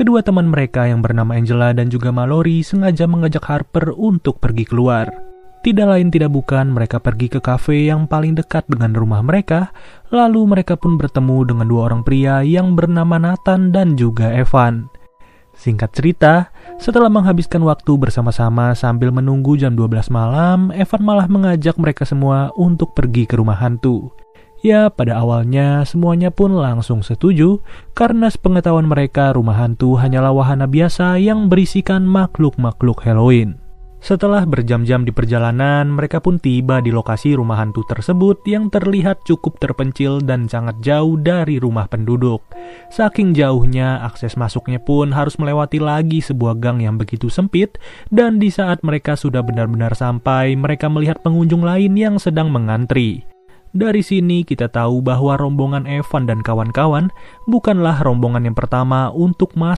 Kedua teman mereka yang bernama Angela dan juga Mallory sengaja mengajak Harper untuk pergi keluar. Tidak lain tidak bukan mereka pergi ke kafe yang paling dekat dengan rumah mereka, lalu mereka pun bertemu dengan dua orang pria yang bernama Nathan dan juga Evan. Singkat cerita, setelah menghabiskan waktu bersama-sama sambil menunggu jam 12 malam, Evan malah mengajak mereka semua untuk pergi ke rumah hantu. Ya, pada awalnya semuanya pun langsung setuju karena sepengetahuan mereka rumah hantu hanyalah wahana biasa yang berisikan makhluk-makhluk Halloween. Setelah berjam-jam di perjalanan, mereka pun tiba di lokasi rumah hantu tersebut yang terlihat cukup terpencil dan sangat jauh dari rumah penduduk. Saking jauhnya, akses masuknya pun harus melewati lagi sebuah gang yang begitu sempit, dan di saat mereka sudah benar-benar sampai, mereka melihat pengunjung lain yang sedang mengantri. Dari sini kita tahu bahwa rombongan Evan dan kawan-kawan bukanlah rombongan yang pertama untuk masuk